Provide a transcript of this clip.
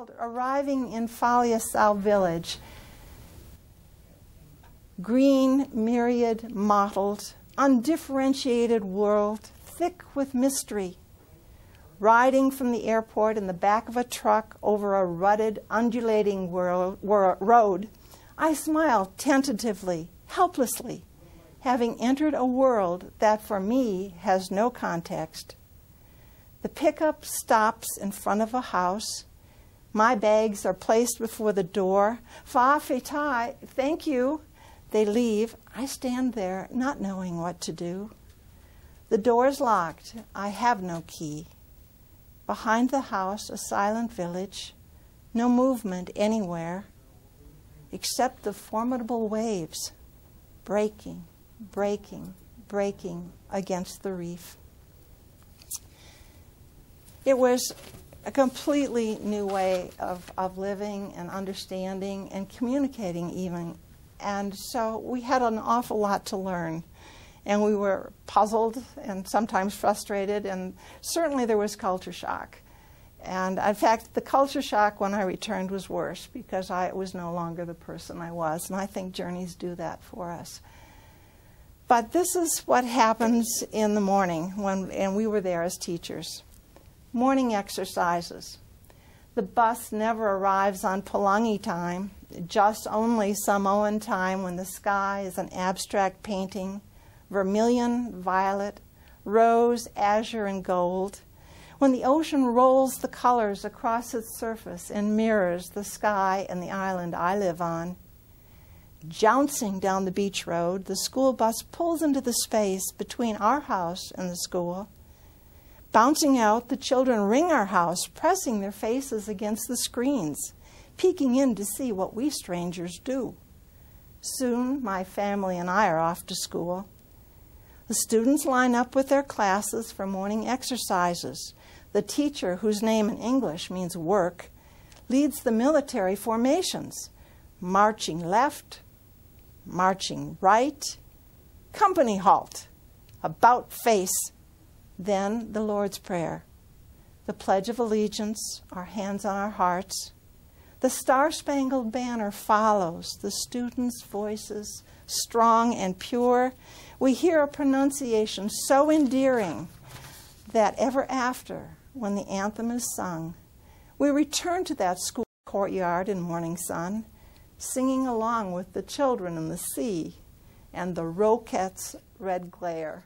child arriving in Faliasal village, green, myriad, mottled, undifferentiated world, thick with mystery, riding from the airport in the back of a truck over a rutted, undulating world, road, I smile tentatively, helplessly, having entered a world that for me has no context. The pickup stops in front of a house. My bags are placed before the door. Fa'afetai, thank you. They leave. I stand there, not knowing what to do. The door is locked. I have no key. Behind the house, a silent village. No movement anywhere except the formidable waves breaking, breaking, breaking against the reef. It was a completely new way of, of living and understanding and communicating, even. And so we had an awful lot to learn. And we were puzzled and sometimes frustrated, and certainly there was culture shock. And in fact, the culture shock when I returned was worse because I was no longer the person I was. And I think journeys do that for us. But this is what happens in the morning when, and we were there as teachers. Morning exercises. The bus never arrives on Palangi time, just only Samoan time when the sky is an abstract painting, vermilion, violet, rose, azure, and gold when the ocean rolls the colors across its surface and mirrors the sky and the island I live on. Jouncing down the beach road, the school bus pulls into the space between our house and the school. Bouncing out, the children ring our house, pressing their faces against the screens, peeking in to see what we strangers do. Soon, my family and I are off to school. The students line up with their classes for morning exercises. The teacher, whose name in English means work, leads the military formations marching left, marching right, company halt, about face, then the Lord's Prayer, the Pledge of Allegiance, our hands on our hearts. The Star Spangled Banner follows the students' voices, strong and pure. We hear a pronunciation so endearing that ever after when the anthem is sung, we return to that school courtyard in morning sun, singing along with the children in the sea and the roquette's red glare.